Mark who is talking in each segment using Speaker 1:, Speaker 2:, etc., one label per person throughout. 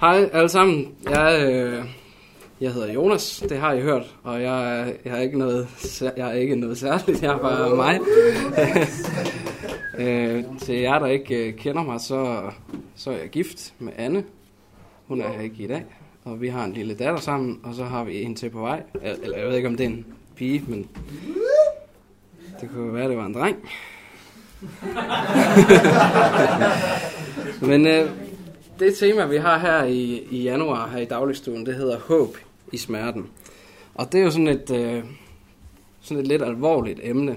Speaker 1: Hej alle sammen. Jeg, øh, jeg hedder Jonas, det har I hørt, og jeg, jeg, er, ikke noget, jeg er ikke noget særligt, jeg er bare mig. øh, til jer, der ikke øh, kender mig, så, så er jeg gift med Anne. Hun er her ikke i dag, og vi har en lille datter sammen, og så har vi en til på vej. Eller jeg ved ikke, om det er en pige, men det kunne være, det var en dreng. men øh, det tema, vi har her i, i januar her i dagligstuen, det hedder håb i smerten. Og det er jo sådan et, øh, sådan et lidt alvorligt emne.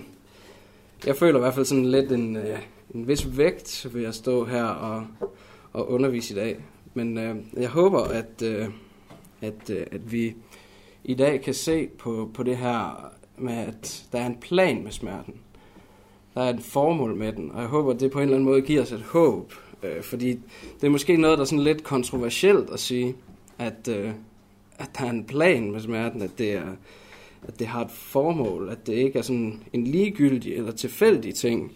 Speaker 1: Jeg føler i hvert fald sådan lidt en, øh, en vis vægt ved at stå her og, og undervise i dag. Men øh, jeg håber, at, øh, at, øh, at vi i dag kan se på, på det her med, at der er en plan med smerten. Der er et formål med den, og jeg håber, at det på en eller anden måde giver os et håb Øh, fordi det er måske noget, der er sådan lidt kontroversielt at sige, at, øh, at der er en plan med smerten, at det, er, at det har et formål, at det ikke er sådan en ligegyldig eller tilfældig ting.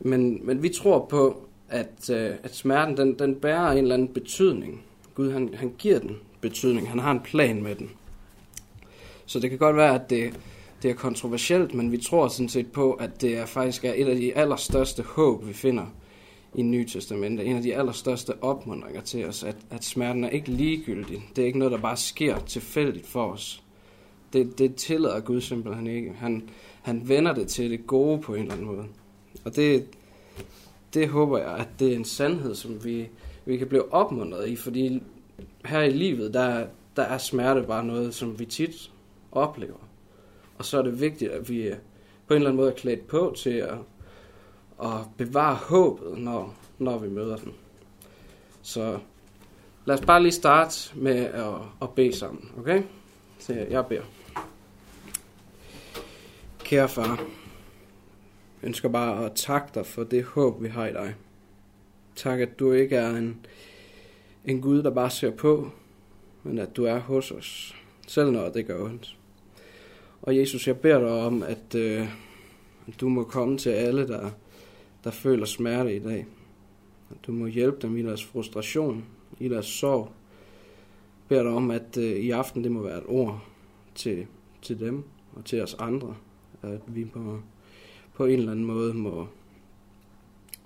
Speaker 1: Men, men vi tror på, at, øh, at smerten den, den bærer en eller anden betydning. Gud han, han giver den betydning, han har en plan med den. Så det kan godt være, at det, det er kontroversielt, men vi tror sådan set på, at det er faktisk er et af de allerstørste håb, vi finder i Nye Testamente. En af de allerstørste opmuntringer til os, at, at smerten er ikke ligegyldig. Det er ikke noget, der bare sker tilfældigt for os. Det, det tillader Gud simpelthen ikke. Han, han vender det til det gode på en eller anden måde. Og det, det håber jeg, at det er en sandhed, som vi, vi kan blive opmuntret i, fordi her i livet, der, der er smerte bare noget, som vi tit oplever. Og så er det vigtigt, at vi på en eller anden måde er klædt på til at og bevare håbet, når, når vi møder den. Så lad os bare lige starte med at, at bede sammen, okay? Så jeg beder. Kære far, jeg ønsker bare at takke dig for det håb, vi har i dig. Tak, at du ikke er en, en Gud, der bare ser på, men at du er hos os, selv når det gør ondt. Og Jesus, jeg beder dig om, at øh, du må komme til alle, der der føler smerte i dag. At du må hjælpe dem i deres frustration, i deres sorg. Bær dig om, at øh, i aften det må være et ord til, til dem og til os andre. At vi på, på en eller anden måde må,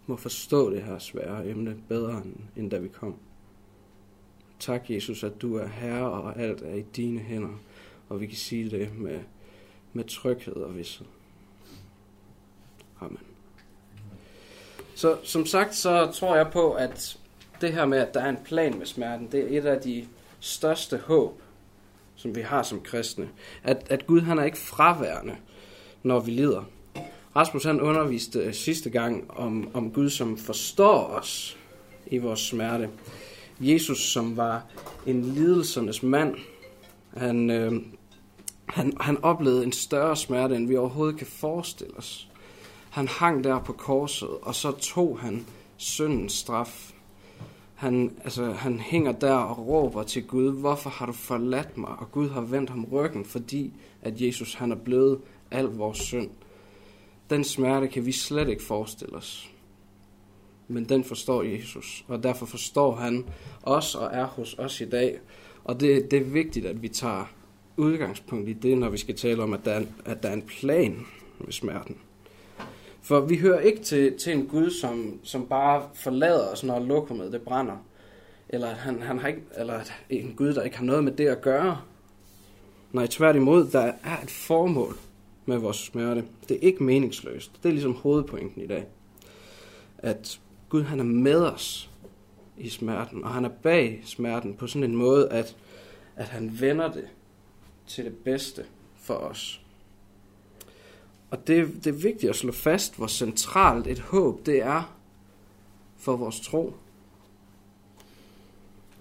Speaker 1: må forstå det her svære emne bedre, end, end da vi kom. Tak, Jesus, at du er herre, og alt er i dine hænder, og vi kan sige det med, med tryghed og vidsthed. Amen. Så som sagt, så tror jeg på, at det her med, at der er en plan med smerten, det er et af de største håb, som vi har som kristne. At, at Gud han er ikke fraværende, når vi lider. Rasmus han underviste øh, sidste gang om, om Gud, som forstår os i vores smerte. Jesus, som var en lidelsernes mand, han, øh, han, han oplevede en større smerte, end vi overhovedet kan forestille os. Han hang der på korset, og så tog han syndens straf. Han, altså, han hænger der og råber til Gud, hvorfor har du forladt mig? Og Gud har vendt ham ryggen, fordi at Jesus han er blevet al vores synd. Den smerte kan vi slet ikke forestille os. Men den forstår Jesus, og derfor forstår han os og er hos os i dag. Og det, det er vigtigt, at vi tager udgangspunkt i det, når vi skal tale om, at der er, at der er en plan med smerten. For vi hører ikke til, til en Gud, som, som bare forlader os, når lokummet det brænder. Eller, at han, han har ikke, eller at en Gud, der ikke har noget med det at gøre. Nej, tværtimod, der er et formål med vores smerte. Det er ikke meningsløst. Det er ligesom hovedpointen i dag. At Gud han er med os i smerten, og han er bag smerten på sådan en måde, at, at han vender det til det bedste for os. Og det, det er vigtigt at slå fast, hvor centralt et håb det er for vores tro.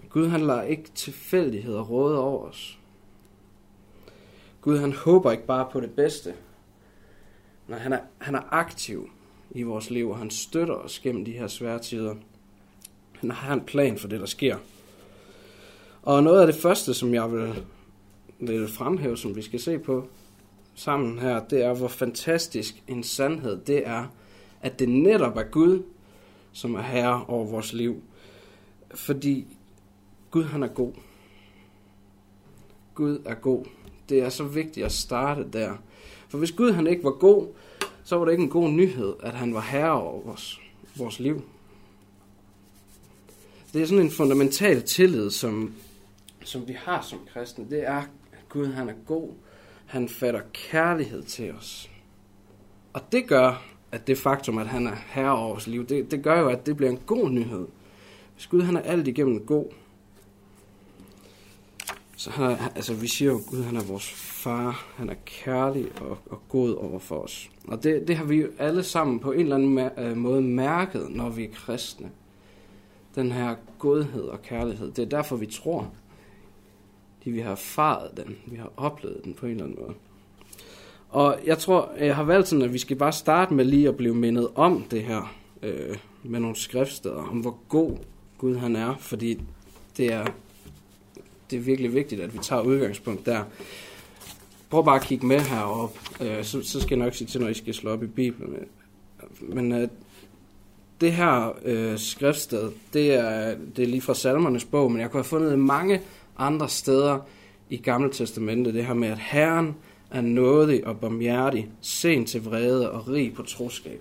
Speaker 1: Gud han lader ikke tilfældigheder råde over os. Gud han håber ikke bare på det bedste. Nej, han er, han er aktiv i vores liv, og han støtter os gennem de her svære tider. Han har en plan for det, der sker. Og noget af det første, som jeg vil, vil fremhæve, som vi skal se på, sammen her, det er, hvor fantastisk en sandhed det er, at det netop er Gud, som er herre over vores liv. Fordi Gud han er god. Gud er god. Det er så vigtigt at starte der. For hvis Gud han ikke var god, så var det ikke en god nyhed, at han var herre over vores, vores liv. Det er sådan en fundamental tillid, som, som vi har som kristne. Det er, at Gud han er god. Han fatter kærlighed til os. Og det gør, at det faktum, at han er herre over vores liv, det, det gør jo, at det bliver en god nyhed. Hvis Gud han er alt igennem god, så han er, altså vi siger jo, at Gud han er vores far, han er kærlig og, og god over for os. Og det, det har vi jo alle sammen på en eller anden øh, måde mærket, når vi er kristne. Den her godhed og kærlighed. Det er derfor, vi tror fordi vi har erfaret den. Vi har oplevet den på en eller anden måde. Og jeg tror, jeg har valgt sådan, at vi skal bare starte med lige at blive mindet om det her øh, med nogle skriftsteder, om hvor god Gud han er, fordi det er, det er virkelig vigtigt, at vi tager udgangspunkt der. Prøv bare at kigge med herop, øh, så, så skal jeg nok sige til, når I skal slå op i Bibelen. Men øh, det her øh, skriftsted, det er, det er lige fra salmernes bog, men jeg kunne have fundet mange andre steder i Gamle Testamentet, det her med, at Herren er nådig og barmhjertig, sent til vrede og rig på troskab.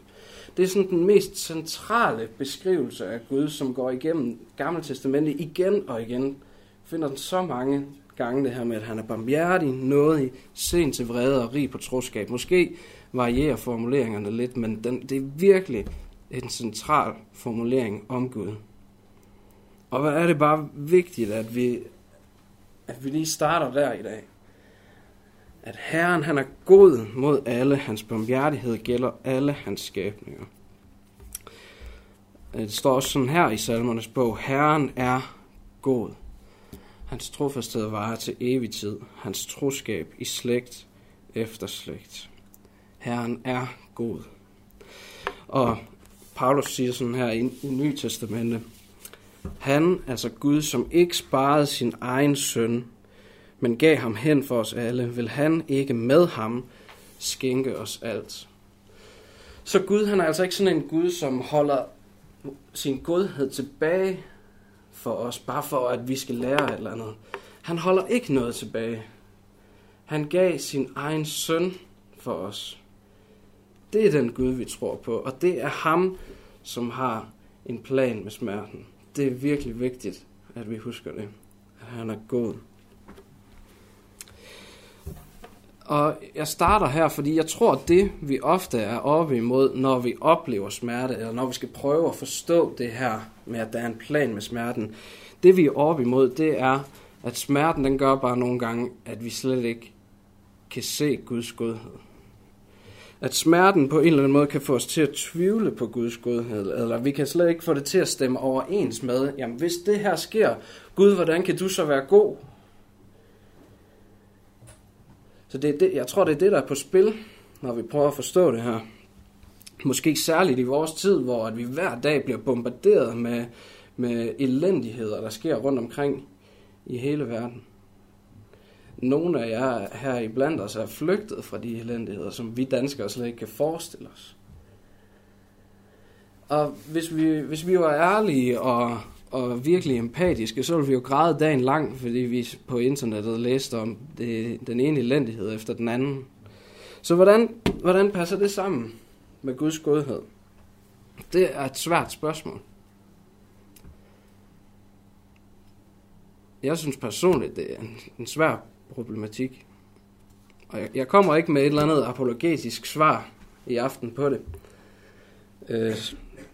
Speaker 1: Det er sådan den mest centrale beskrivelse af Gud, som går igennem Gamle Testamentet igen og igen. Finder den så mange gange det her med, at han er barmhjertig, nådig, sent til vrede og rig på troskab. Måske varierer formuleringerne lidt, men den, det er virkelig en central formulering om Gud. Og hvad er det bare vigtigt, at vi, at vi lige starter der i dag at Herren han er god mod alle, hans barmhjertighed gælder alle hans skabninger. Øh, det står også sådan her i salmernes bog, Herren er god. Hans trofasthed varer til evig tid, hans troskab i slægt efter slægt. Herren er god. Og Paulus siger sådan her i, i Nye Testamente, han, altså Gud, som ikke sparede sin egen søn, men gav ham hen for os alle, vil han ikke med ham skænke os alt. Så Gud, han er altså ikke sådan en Gud, som holder sin godhed tilbage for os, bare for at vi skal lære et eller andet. Han holder ikke noget tilbage. Han gav sin egen søn for os. Det er den Gud, vi tror på, og det er ham, som har en plan med smerten. Det er virkelig vigtigt, at vi husker det, at han er god. Og jeg starter her, fordi jeg tror, at det vi ofte er oppe imod, når vi oplever smerte, eller når vi skal prøve at forstå det her med, at der er en plan med smerten, det vi er oppe imod, det er, at smerten den gør bare nogle gange, at vi slet ikke kan se Guds godhed. At smerten på en eller anden måde kan få os til at tvivle på Guds godhed, eller vi kan slet ikke få det til at stemme overens med, jamen hvis det her sker, Gud, hvordan kan du så være god? Så det er det, jeg tror, det er det, der er på spil, når vi prøver at forstå det her. Måske særligt i vores tid, hvor at vi hver dag bliver bombarderet med, med elendigheder, der sker rundt omkring i hele verden. Nogle af jer her i blandt os er flygtet fra de elendigheder, som vi danskere slet ikke kan forestille os. Og hvis vi, hvis vi var ærlige og og virkelig empatiske, så ville vi jo græde dagen lang, fordi vi på internettet læste om det, den ene elendighed efter den anden. Så hvordan, hvordan passer det sammen med Guds godhed? Det er et svært spørgsmål. Jeg synes personligt, det er en, en svær problematik. Og jeg, jeg kommer ikke med et eller andet apologetisk svar i aften på det. Øh,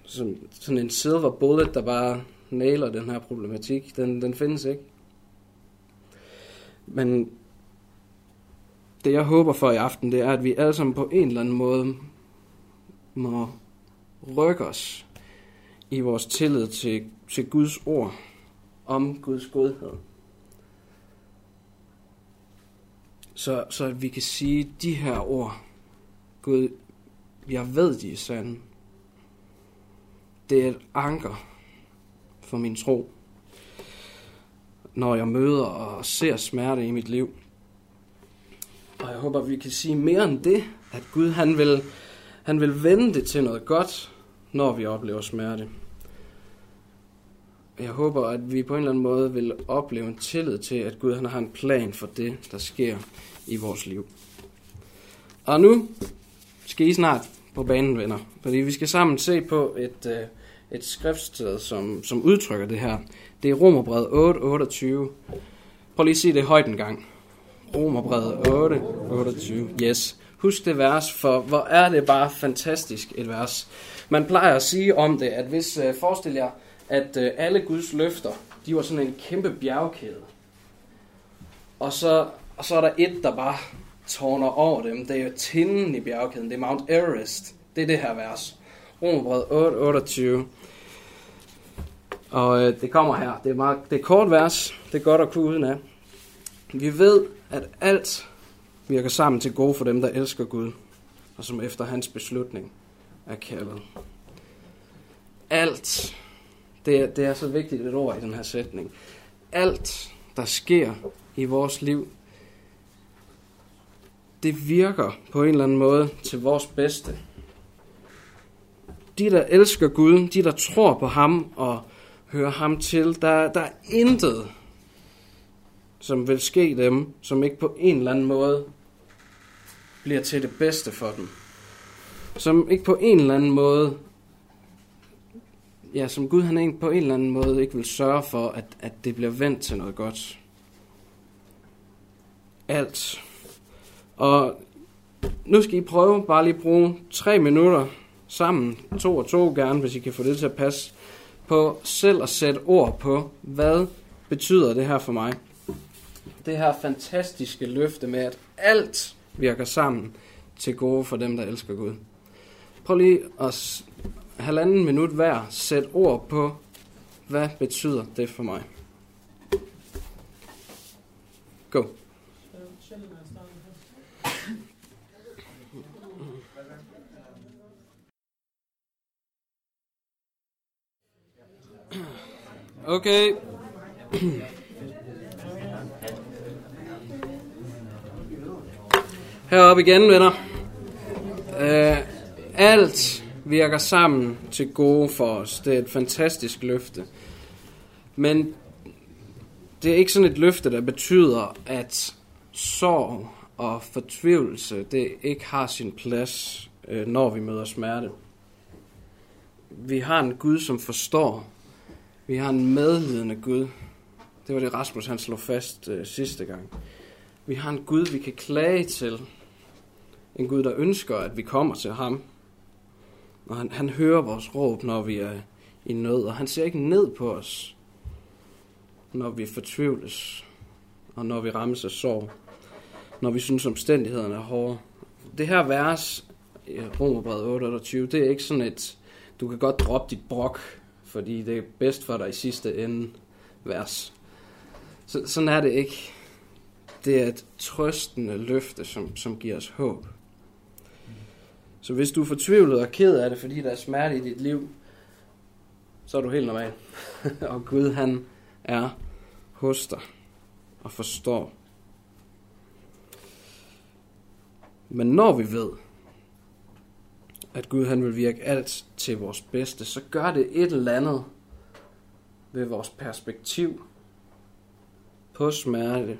Speaker 1: som, sådan en silver bullet, der bare nailer den her problematik. Den, den findes ikke. Men det jeg håber for i aften, det er, at vi alle sammen på en eller anden måde må rykke os i vores tillid til, til Guds ord om Guds godhed. Så, så at vi kan sige de her ord, Gud, jeg ved, de er sande. Det er et anker for min tro. Når jeg møder og ser smerte i mit liv. Og jeg håber, vi kan sige mere end det, at Gud han vil, han vil vende det til noget godt, når vi oplever smerte jeg håber, at vi på en eller anden måde vil opleve en tillid til, at Gud han har en plan for det, der sker i vores liv. Og nu skal I snart på banen, venner. Fordi vi skal sammen se på et, øh, et skriftsted, som, som udtrykker det her. Det er Romerbrevet 8, 28. Prøv lige at sige det højt en gang. Romerbrevet 8, 28. Yes. Husk det vers, for hvor er det bare fantastisk et vers. Man plejer at sige om det, at hvis, øh, forestil jer, at øh, alle Guds løfter, de var sådan en kæmpe bjergkæde. Og så, og så er der et, der bare tårner over dem. Det er jo tinden i bjergkæden. Det er Mount Everest. Det er det her vers. Romerbrevet 8, 28. Og øh, det kommer her. Det er, meget, det er kort vers. Det er godt at kunne uden af. Vi ved, at alt virker sammen til gode for dem, der elsker Gud, og som efter hans beslutning er kaldet. Alt. Det er, det er så vigtigt et ord i den her sætning. Alt, der sker i vores liv, det virker på en eller anden måde til vores bedste. De, der elsker Gud, de, der tror på ham og hører ham til, der, der er intet, som vil ske dem, som ikke på en eller anden måde bliver til det bedste for dem. Som ikke på en eller anden måde, ja, som Gud han på en eller anden måde ikke vil sørge for, at, at det bliver vendt til noget godt. Alt. Og nu skal I prøve bare lige bruge tre minutter sammen, to og to gerne, hvis I kan få det til at passe, på selv at sætte ord på, hvad betyder det her for mig. Det her fantastiske løfte med, at alt virker sammen til gode for dem, der elsker Gud. Prøv lige at halvanden minut hver sætte ord på, hvad betyder det for mig. Go. Okay. Heroppe igen, venner. Uh, alt virker sammen til gode for os. Det er et fantastisk løfte. Men det er ikke sådan et løfte, der betyder, at sorg og fortvivlelse, det ikke har sin plads, øh, når vi møder smerte. Vi har en Gud, som forstår, vi har en medlidende Gud. Det var det, Rasmus han slog fast øh, sidste gang. Vi har en Gud, vi kan klage til. En Gud, der ønsker, at vi kommer til ham. Og han, han hører vores råb, når vi er i nød. Og han ser ikke ned på os, når vi fortvivles. Og når vi rammes af sorg. Når vi synes, omstændighederne er hårde. Det her vers, Romerbrevet 28, det er ikke sådan et, du kan godt droppe dit brok fordi det er bedst for dig i sidste ende vers. Så, sådan er det ikke. Det er et trøstende løfte, som, som giver os håb. Så hvis du er fortvivlet og ked af det, fordi der er smerte i dit liv, så er du helt normal. og Gud han er hos dig og forstår. Men når vi ved, at Gud han vil virke alt til vores bedste, så gør det et eller andet ved vores perspektiv på smerte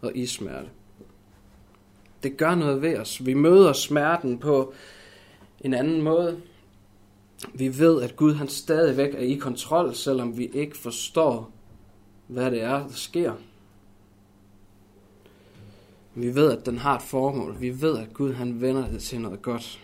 Speaker 1: og i smerte. Det gør noget ved os. Vi møder smerten på en anden måde. Vi ved, at Gud han stadigvæk er i kontrol, selvom vi ikke forstår, hvad det er, der sker. Vi ved, at den har et formål. Vi ved, at Gud han vender det til noget godt.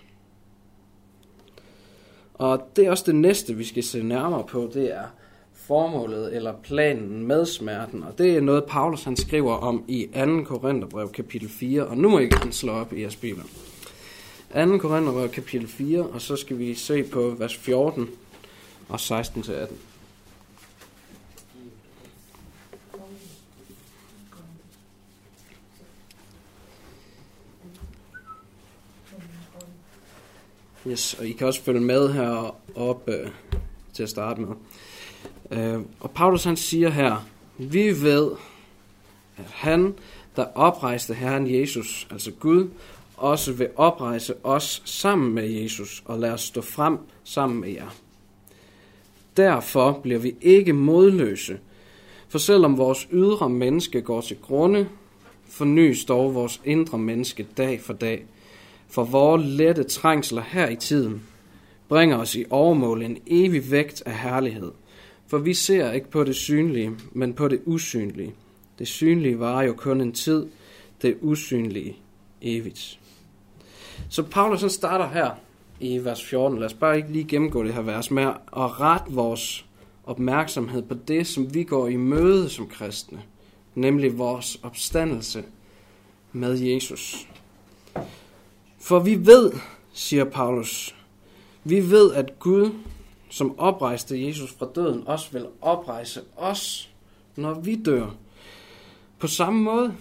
Speaker 1: Og det er også det næste, vi skal se nærmere på, det er formålet eller planen med smerten. Og det er noget, Paulus han skriver om i 2. Korintherbrev kapitel 4. Og nu må I gerne slå op i jeres bibel. 2. Korinther kapitel 4, og så skal vi se på vers 14 og 16 til 18. Yes, og I kan også følge med heroppe øh, til at starte med. Øh, og Paulus han siger her, vi ved, at han, der oprejste Herren Jesus, altså Gud, også vil oprejse os sammen med Jesus og lade os stå frem sammen med jer. derfor bliver vi ikke modløse. For selvom vores ydre menneske går til grunde, fornyes dog vores indre menneske dag for dag. For vores lette trængsler her i tiden bringer os i overmål en evig vægt af herlighed. For vi ser ikke på det synlige, men på det usynlige. Det synlige varer jo kun en tid, det usynlige evigt. Så Paulus han starter her i vers 14. Lad os bare ikke lige gennemgå det her vers med at rette vores opmærksomhed på det, som vi går i møde som kristne, nemlig vores opstandelse med Jesus. For vi ved, siger Paulus, vi ved, at Gud, som oprejste Jesus fra døden, også vil oprejse os, når vi dør. På samme måde.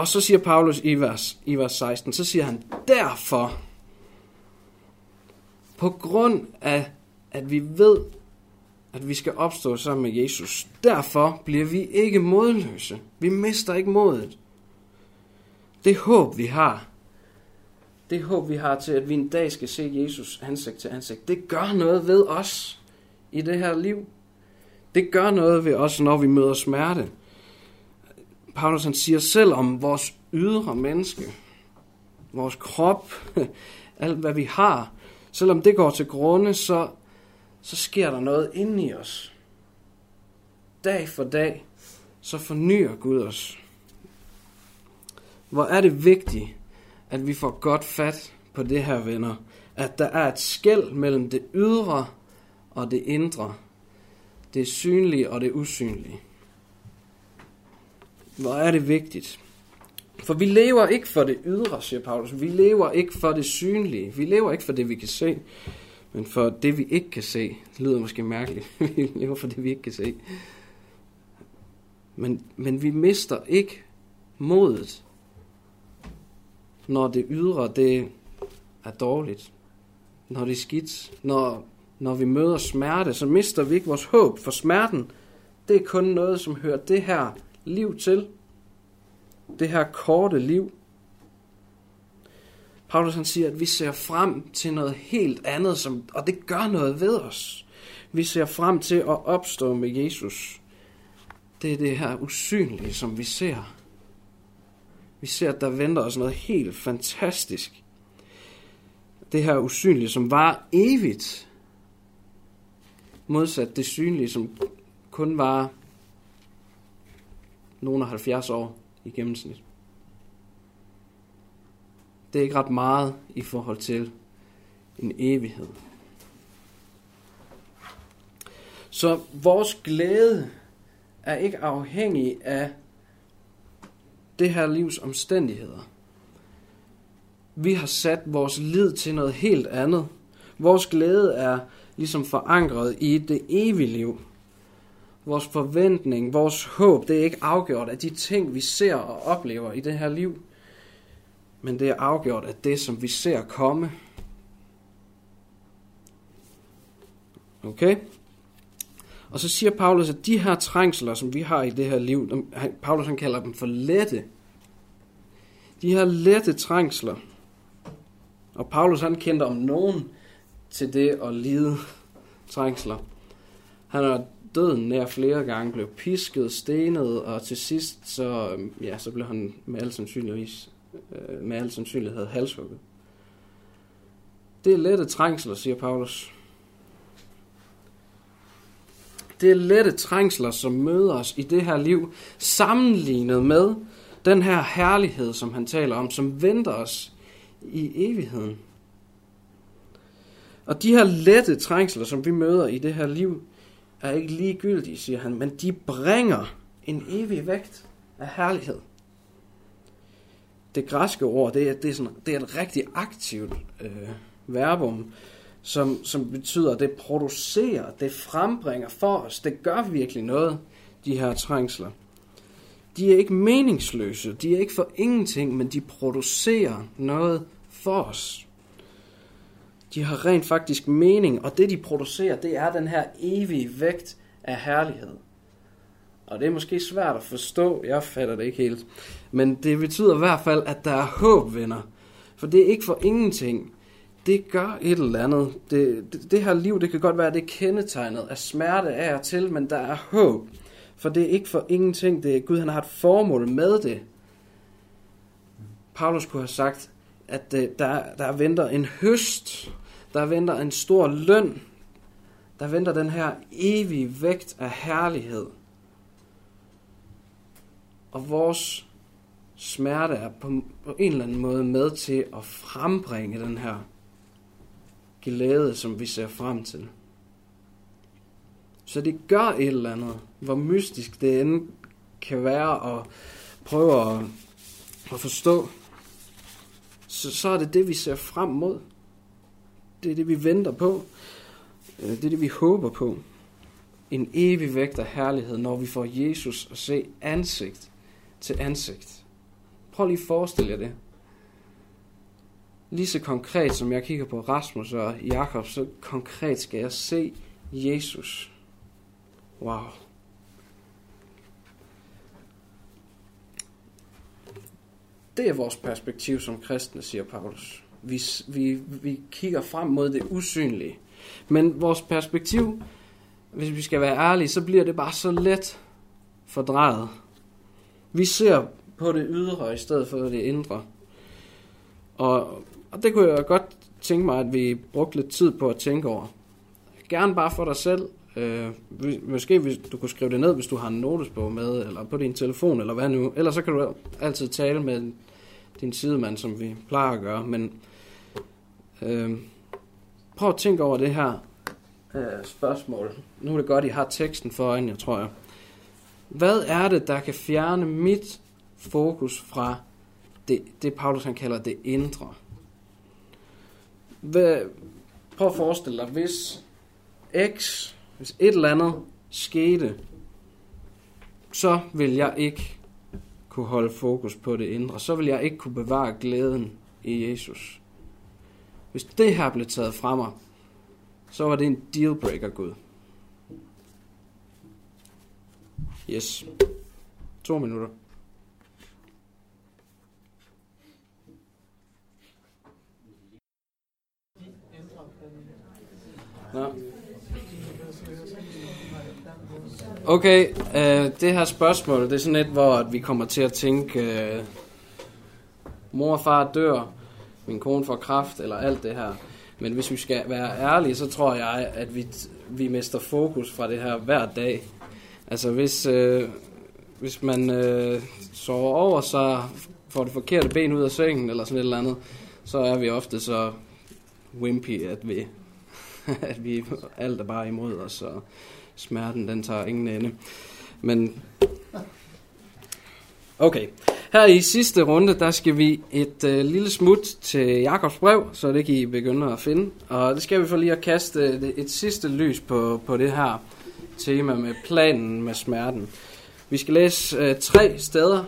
Speaker 1: Og så siger Paulus i vers, i vers 16, så siger han, derfor, på grund af, at vi ved, at vi skal opstå sammen med Jesus, derfor bliver vi ikke modløse. Vi mister ikke modet. Det håb, vi har, det håb, vi har til, at vi en dag skal se Jesus ansigt til ansigt, det gør noget ved os i det her liv. Det gør noget ved os, når vi møder smerte. Paulus han siger selv om vores ydre menneske, vores krop, alt hvad vi har, selvom det går til grunde, så, så sker der noget inde i os. Dag for dag, så fornyer Gud os. Hvor er det vigtigt, at vi får godt fat på det her, venner. At der er et skæld mellem det ydre og det indre. Det synlige og det usynlige. Hvor er det vigtigt. For vi lever ikke for det ydre, siger Paulus. Vi lever ikke for det synlige. Vi lever ikke for det, vi kan se. Men for det, vi ikke kan se. Det lyder måske mærkeligt. vi lever for det, vi ikke kan se. Men, men vi mister ikke modet når det ydre det er dårligt, når det er skidt, når, når vi møder smerte, så mister vi ikke vores håb, for smerten, det er kun noget, som hører det her liv til. Det her korte liv. Paulus han siger, at vi ser frem til noget helt andet, som, og det gør noget ved os. Vi ser frem til at opstå med Jesus. Det er det her usynlige, som vi ser. Vi ser, at der venter os noget helt fantastisk. Det her usynlige, som var evigt. Modsat det synlige, som kun var nogle af 70 år i gennemsnit. Det er ikke ret meget i forhold til en evighed. Så vores glæde er ikke afhængig af det her livs omstændigheder. Vi har sat vores lid til noget helt andet. Vores glæde er ligesom forankret i det evige liv. Vores forventning, vores håb, det er ikke afgjort af de ting, vi ser og oplever i det her liv. Men det er afgjort af det, som vi ser komme. Okay? Og så siger Paulus, at de her trængsler, som vi har i det her liv, Paulus han kalder dem for lette. De her lette trængsler. Og Paulus han kendte om nogen til det at lide trængsler. Han har døden nær flere gange, blev pisket, stenet, og til sidst så, øhm, ja, så blev han med al sandsynligvis øh, med al sandsynlighed halshugget. Det er lette trængsler, siger Paulus. Det er lette trængsler, som møder os i det her liv, sammenlignet med den her herlighed, som han taler om, som venter os i evigheden. Og de her lette trængsler, som vi møder i det her liv, er ikke ligegyldige, siger han, men de bringer en evig vægt af herlighed. Det græske ord, det er, det er, sådan, det er et rigtig aktivt øh, verbum, som, som betyder, at det producerer, det frembringer for os, det gør virkelig noget, de her trængsler. De er ikke meningsløse, de er ikke for ingenting, men de producerer noget for os. De har rent faktisk mening, og det de producerer, det er den her evige vægt af herlighed. Og det er måske svært at forstå, jeg fatter det ikke helt. Men det betyder i hvert fald, at der er håb, venner. For det er ikke for ingenting, det gør et eller andet. Det, det, det her liv, det kan godt være, det er kendetegnet af smerte af og til, men der er håb. For det er ikke for ingenting. Det er Gud, han har et formål med det. Paulus kunne have sagt, at øh, der, der venter en høst. Der venter en stor løn. Der venter den her evige vægt af herlighed. Og vores smerte er på, en eller anden måde med til at frembringe den her glæde, som vi ser frem til. Så det gør et eller andet, hvor mystisk det end kan være at prøve at, at forstå. Så, så er det det, vi ser frem mod. Det er det, vi venter på. Øh, det er det, vi håber på. En evig vægt af herlighed, når vi får Jesus at se ansigt til ansigt. Prøv lige at forestille jer det. Lige så konkret som jeg kigger på Rasmus og Jakob, så konkret skal jeg se Jesus. Wow. Det er vores perspektiv som kristne, siger Paulus. Vi, vi, vi kigger frem mod det usynlige. Men vores perspektiv, hvis vi skal være ærlige, så bliver det bare så let fordrejet. Vi ser på det ydre i stedet for det indre. Og, og det kunne jeg godt tænke mig, at vi brugte lidt tid på at tænke over. Gerne bare for dig selv. Øh, måske hvis du kunne skrive det ned, hvis du har en notesbog med, eller på din telefon, eller hvad nu. Ellers så kan du altid tale med din sidemand, som vi plejer at gøre. Men øh, prøv at tænke over det her øh, spørgsmål. Nu er det godt, I har teksten foran jer, tror jeg. Hvad er det, der kan fjerne mit fokus fra det, det Paulus han kalder det indre. Hvad, prøv at forestille dig, hvis X, hvis et eller andet skete, så vil jeg ikke kunne holde fokus på det indre. Så vil jeg ikke kunne bevare glæden i Jesus. Hvis det her blev taget fra mig, så var det en dealbreaker, Gud. Yes. To minutter. Nå. Okay, øh, det her spørgsmål, det er sådan et, hvor vi kommer til at tænke, øh, mor og far dør, min kone får kraft, eller alt det her. Men hvis vi skal være ærlige, så tror jeg, at vi, vi mister fokus fra det her hver dag. Altså hvis, øh, hvis man øh, sover over, så får det forkerte ben ud af sengen, eller sådan et eller andet, så er vi ofte så wimpy, at vi at vi alt er bare imod os, og smerten den tager ingen ende. Men okay, her i sidste runde, der skal vi et øh, lille smut til Jakobs brev, så det kan I begynde at finde. Og det skal vi for lige at kaste øh, et, et sidste lys på, på det her tema med planen med smerten. Vi skal læse øh, tre steder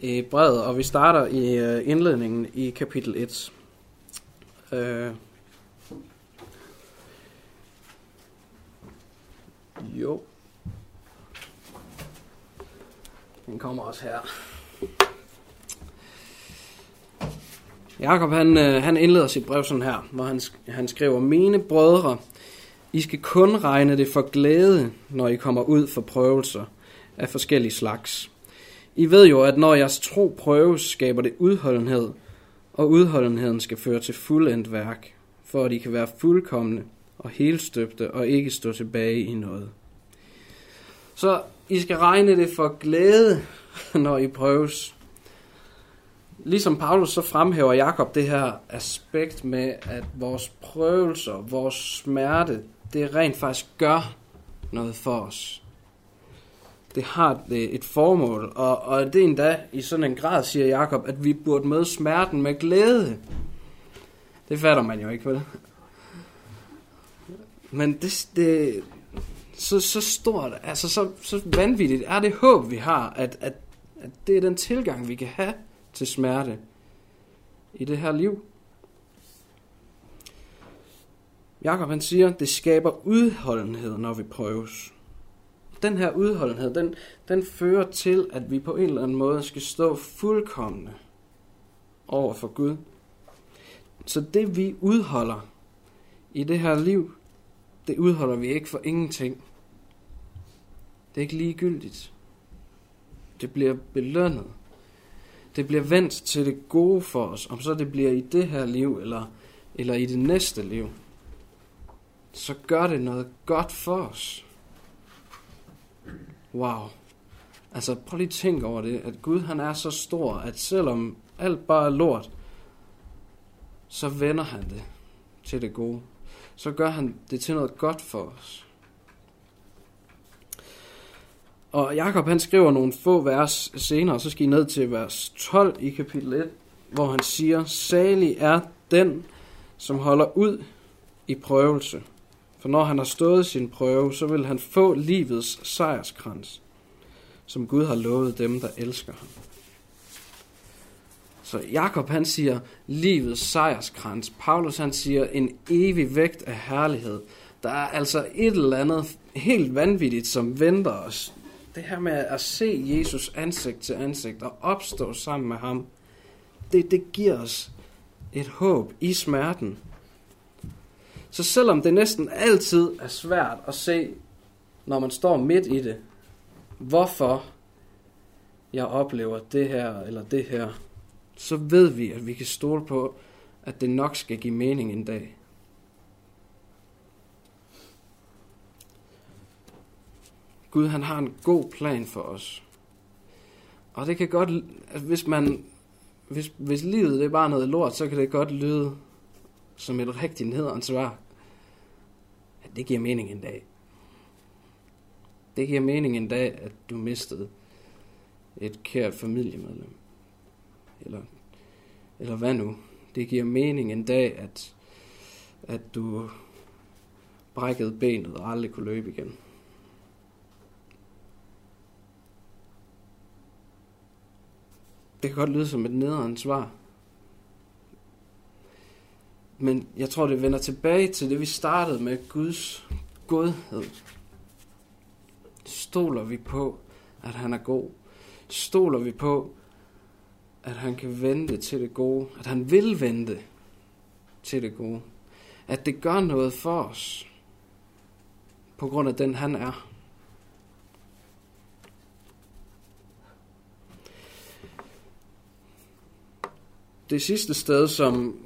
Speaker 1: i brevet, og vi starter i øh, indledningen i kapitel 1. Øh, Jo. Den kommer også her. Jakob han, øh, han indleder sit brev sådan her, hvor han, han skriver, Mine brødre, I skal kun regne det for glæde, når I kommer ud for prøvelser af forskellige slags. I ved jo, at når jeres tro prøves, skaber det udholdenhed, og udholdenheden skal føre til fuldendt værk, for at I kan være fuldkommende og helstøbte og ikke stå tilbage i noget. Så I skal regne det for glæde, når I prøves. Ligesom Paulus så fremhæver Jakob det her aspekt med, at vores prøvelser, vores smerte, det rent faktisk gør noget for os. Det har et formål, og, og det er endda i sådan en grad, siger Jakob, at vi burde møde smerten med glæde. Det fatter man jo ikke, vel? Men det, det, så, så stort, altså så, så vanvittigt er det håb, vi har, at, at, at det er den tilgang, vi kan have til smerte i det her liv. Jakob han siger, det skaber udholdenhed, når vi prøves. Den her udholdenhed, den, den fører til, at vi på en eller anden måde skal stå fuldkommende over for Gud. Så det vi udholder i det her liv, det udholder vi ikke for ingenting. Det er ikke ligegyldigt. Det bliver belønnet. Det bliver vendt til det gode for os, om så det bliver i det her liv, eller, eller i det næste liv. Så gør det noget godt for os. Wow. Altså prøv lige at tænke over det, at Gud han er så stor, at selvom alt bare er lort, så vender han det til det gode. Så gør han det til noget godt for os. Og Jakob han skriver nogle få vers senere, så skal I ned til vers 12 i kapitel 1, hvor han siger, Salig er den, som holder ud i prøvelse. For når han har stået sin prøve, så vil han få livets sejrskrans, som Gud har lovet dem, der elsker ham. Så Jakob han siger livets sejrskrans. Paulus han siger en evig vægt af herlighed. Der er altså et eller andet helt vanvittigt, som venter os. Det her med at se Jesus ansigt til ansigt og opstå sammen med ham, det, det giver os et håb i smerten. Så selvom det næsten altid er svært at se, når man står midt i det, hvorfor jeg oplever det her eller det her, så ved vi, at vi kan stole på, at det nok skal give mening en dag. Gud han har en god plan for os. Og det kan godt, altså hvis man, hvis, hvis livet det er bare noget lort, så kan det godt lyde som et rigtig nederen svar. At det giver mening en dag. Det giver mening en dag, at du mistede et kært familiemedlem. Eller, eller hvad nu? Det giver mening en dag, at, at du brækkede benet og aldrig kunne løbe igen. Det kan godt lyde som et nederen svar. Men jeg tror, det vender tilbage til det, vi startede med Guds godhed. Stoler vi på, at han er god? Stoler vi på, at han kan vente til det gode? At han vil vente til det gode? At det gør noget for os, på grund af den han er? Det sidste sted, som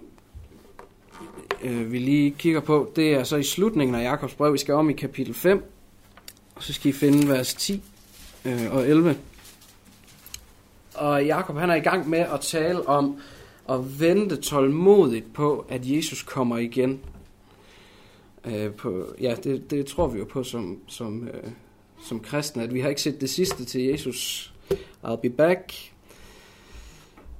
Speaker 1: øh, vi lige kigger på, det er så i slutningen af Jakobs brev. Vi skal om i kapitel 5, og så skal I finde vers 10 øh, og 11. Og Jakob han er i gang med at tale om at vente tålmodigt på, at Jesus kommer igen. Øh, på, ja, det, det tror vi jo på som, som, øh, som kristne, at vi har ikke set det sidste til Jesus. I'll be back.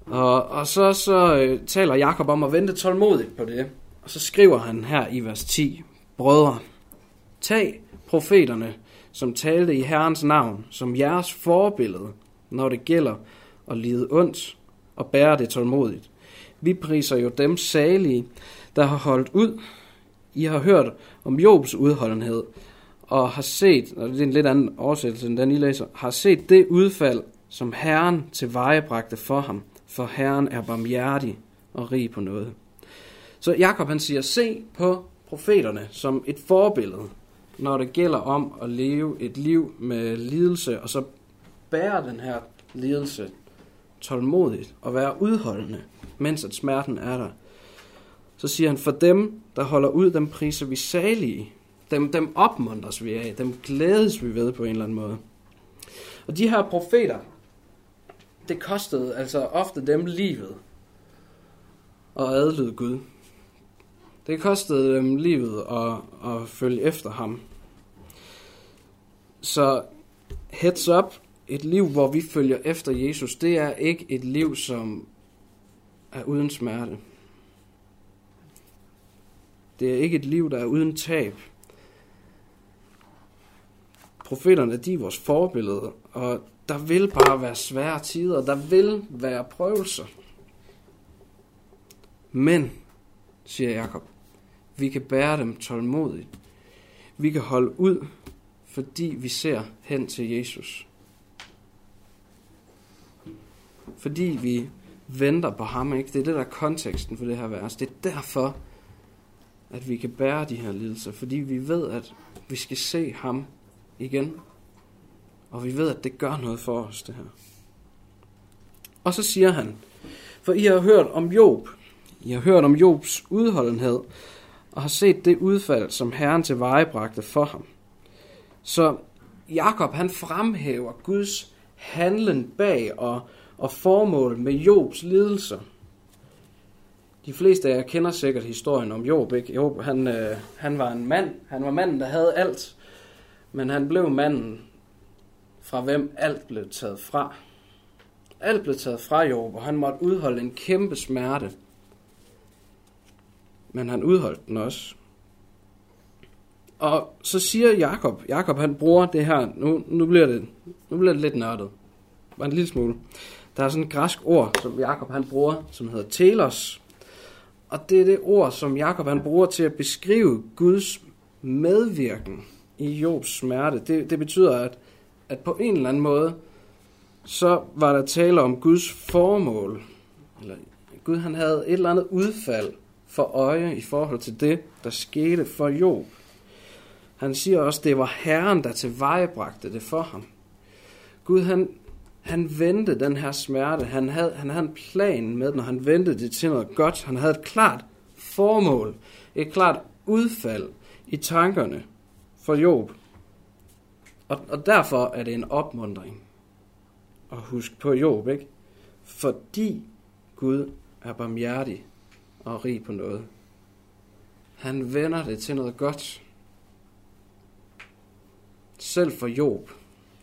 Speaker 1: Og, og så, så øh, taler Jakob om at vente tålmodigt på det. Og så skriver han her i vers 10, Brødre, tag profeterne, som talte i Herrens navn, som jeres forbillede, når det gælder at lide ondt og bære det tålmodigt. Vi priser jo dem salige, der har holdt ud. I har hørt om Jobs udholdenhed, og har set, og det er en lidt anden oversættelse end den I læser, har set det udfald, som Herren tilvejebragte for ham, for Herren er barmhjertig og rig på noget. Så Jakob han siger, se på profeterne som et forbillede, når det gælder om at leve et liv med lidelse, og så bære den her lidelse tålmodigt og være udholdende, mens at smerten er der. Så siger han, for dem, der holder ud, dem priser vi salige. Dem, dem opmuntres vi af, dem glædes vi ved på en eller anden måde. Og de her profeter, det kostede altså ofte dem livet at adlyde Gud. Det kostede dem livet at, at følge efter ham. Så heads up, et liv, hvor vi følger efter Jesus, det er ikke et liv, som er uden smerte. Det er ikke et liv, der er uden tab. Profeterne, de er vores forbillede, og der vil bare være svære tider, der vil være prøvelser. Men, siger Jakob, vi kan bære dem tålmodigt. Vi kan holde ud, fordi vi ser hen til Jesus. Fordi vi venter på ham. Ikke? Det er det, der er konteksten for det her vers. Det er derfor, at vi kan bære de her lidelser. Fordi vi ved, at vi skal se ham igen. Og vi ved, at det gør noget for os, det her. Og så siger han, for I har hørt om Job. I har hørt om Jobs udholdenhed, og har set det udfald, som Herren til vejebragte for ham. Så Jakob han fremhæver Guds handlen bag og, og formål med Jobs lidelser. De fleste af jer kender sikkert historien om Job. Ikke? Job han, øh, han var en mand. Han var manden, der havde alt. Men han blev manden, fra hvem alt blev taget fra. Alt blev taget fra Job, og han måtte udholde en kæmpe smerte. Men han udholdt den også. Og så siger Jakob, Jakob han bruger det her, nu, nu, bliver, det, nu bliver det lidt nørdet, bare en lille smule. Der er sådan et græsk ord, som Jakob han bruger, som hedder telos. Og det er det ord, som Jakob han bruger til at beskrive Guds medvirken i Jobs smerte. Det, det betyder, at, at på en eller anden måde, så var der tale om Guds formål. Eller Gud han havde et eller andet udfald for øje i forhold til det, der skete for Job. Han siger også, det var Herren, der tilvejebragte det for ham. Gud, han, han vendte den her smerte. Han havde, han havde en plan med den, og han vendte det til noget godt. Han havde et klart formål, et klart udfald i tankerne for Job. Og, og derfor er det en opmundring at huske på Job, ikke? Fordi Gud er barmhjertig og rig på noget. Han vender det til noget godt. Selv for Job,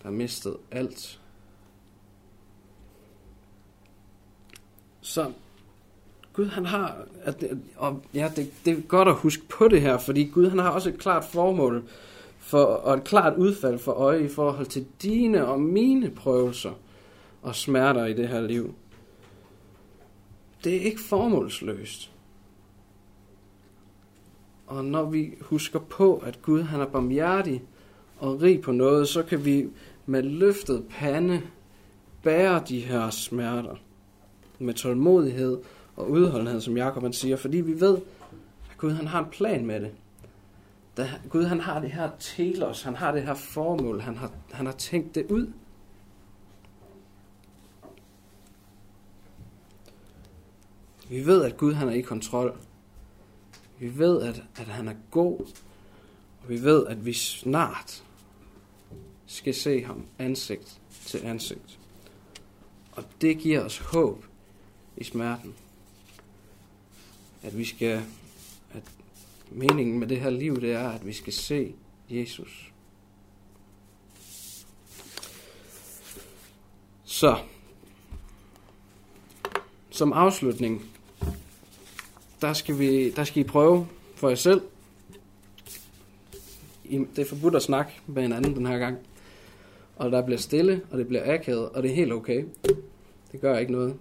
Speaker 1: der mistede alt. Så Gud han har, at, og ja, det, det er godt at huske på det her, fordi Gud han har også et klart formål for, og et klart udfald for øje i forhold til dine og mine prøvelser og smerter i det her liv. Det er ikke formålsløst. Og når vi husker på, at Gud han er barmhjertig og rig på noget, så kan vi med løftet pande bære de her smerter med tålmodighed og udholdenhed, som Jakob han siger, fordi vi ved, at Gud han har en plan med det. Da Gud han har det her telos, han har det her formål, han har, han har tænkt det ud. Vi ved, at Gud han er i kontrol. Vi ved, at, at han er god. Og vi ved, at vi snart skal se ham ansigt til ansigt. Og det giver os håb i smerten. At vi skal, meningen med det her liv, det er, at vi skal se Jesus. Så, som afslutning, der skal, vi, der skal I prøve for jer selv. Det er forbudt at snakke med hinanden den her gang. Og der bliver stille, og det bliver akavet, og det er helt okay. Det gør ikke noget.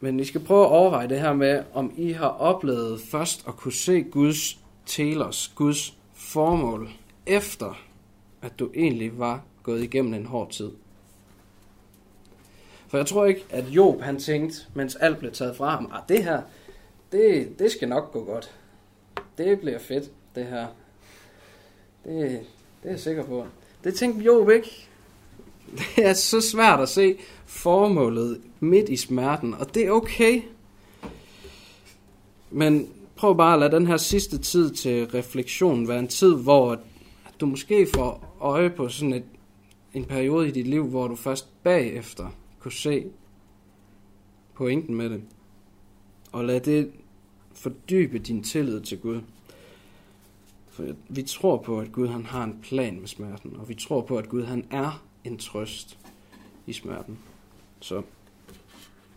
Speaker 1: Men I skal prøve at overveje det her med, om I har oplevet først at kunne se Guds telos, Guds formål, efter at du egentlig var gået igennem en hård tid. For jeg tror ikke, at Job han tænkte, mens alt blev taget fra ham, at ah, det her, det, det skal nok gå godt. Det bliver fedt, det her. Det, det er jeg sikker på. Det tænkte Job ikke. Det er så svært at se formålet midt i smerten, og det er okay. Men prøv bare at lade den her sidste tid til refleksion være en tid, hvor du måske får øje på sådan et, en periode i dit liv, hvor du først bagefter kunne se pointen med det. Og lad det fordybe din tillid til Gud. For vi tror på, at Gud han har en plan med smerten, og vi tror på, at Gud han er en trøst i smerten. Så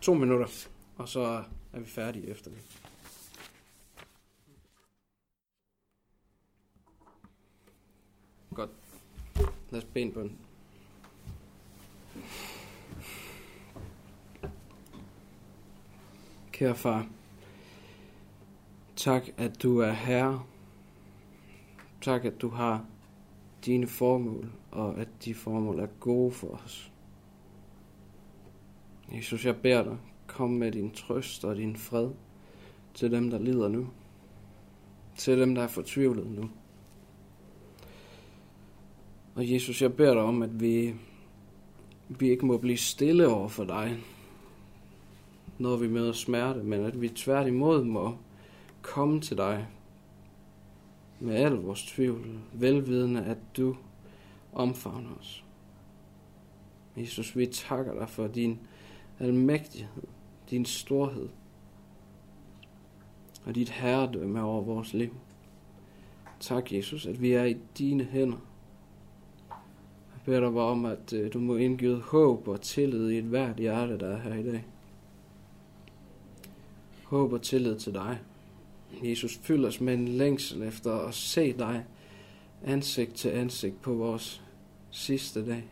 Speaker 1: to minutter, og så er vi færdige efter det. Godt. Lad os bede på den. Kære far, tak at du er herre. Tak at du har dine formål, og at de formål er gode for os. Jesus, jeg beder dig, kom med din trøst og din fred til dem, der lider nu. Til dem, der er fortvivlet nu. Og Jesus, jeg beder dig om, at vi, vi ikke må blive stille over for dig, når vi møder smerte, men at vi tværtimod må komme til dig med al vores tvivl, velvidende, at du omfavner os. Jesus, vi takker dig for din almægtighed, din storhed og dit herredømme over vores liv. Tak, Jesus, at vi er i dine hænder. Jeg beder dig bare om, at øh, du må indgive håb og tillid i et hvert hjerte, der er her i dag. Håb og tillid til dig. Jesus, fyld os med en længsel efter at se dig ansigt til ansigt på vores sidste dag.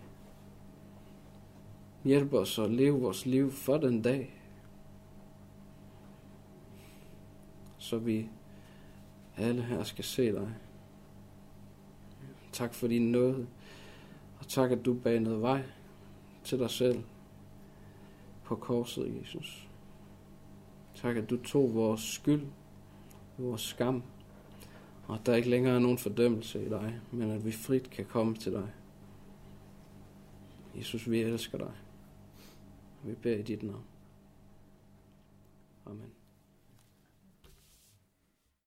Speaker 1: Hjælp os at leve vores liv for den dag, så vi alle her skal se dig. Tak for din nåde, og tak at du banede vej til dig selv på korset, Jesus. Tak at du tog vores skyld, vores skam, og at der ikke længere er nogen fordømmelse i dig, men at vi frit kan komme til dig. Jesus, vi elsker dig. Vi beder i dit navn. Amen.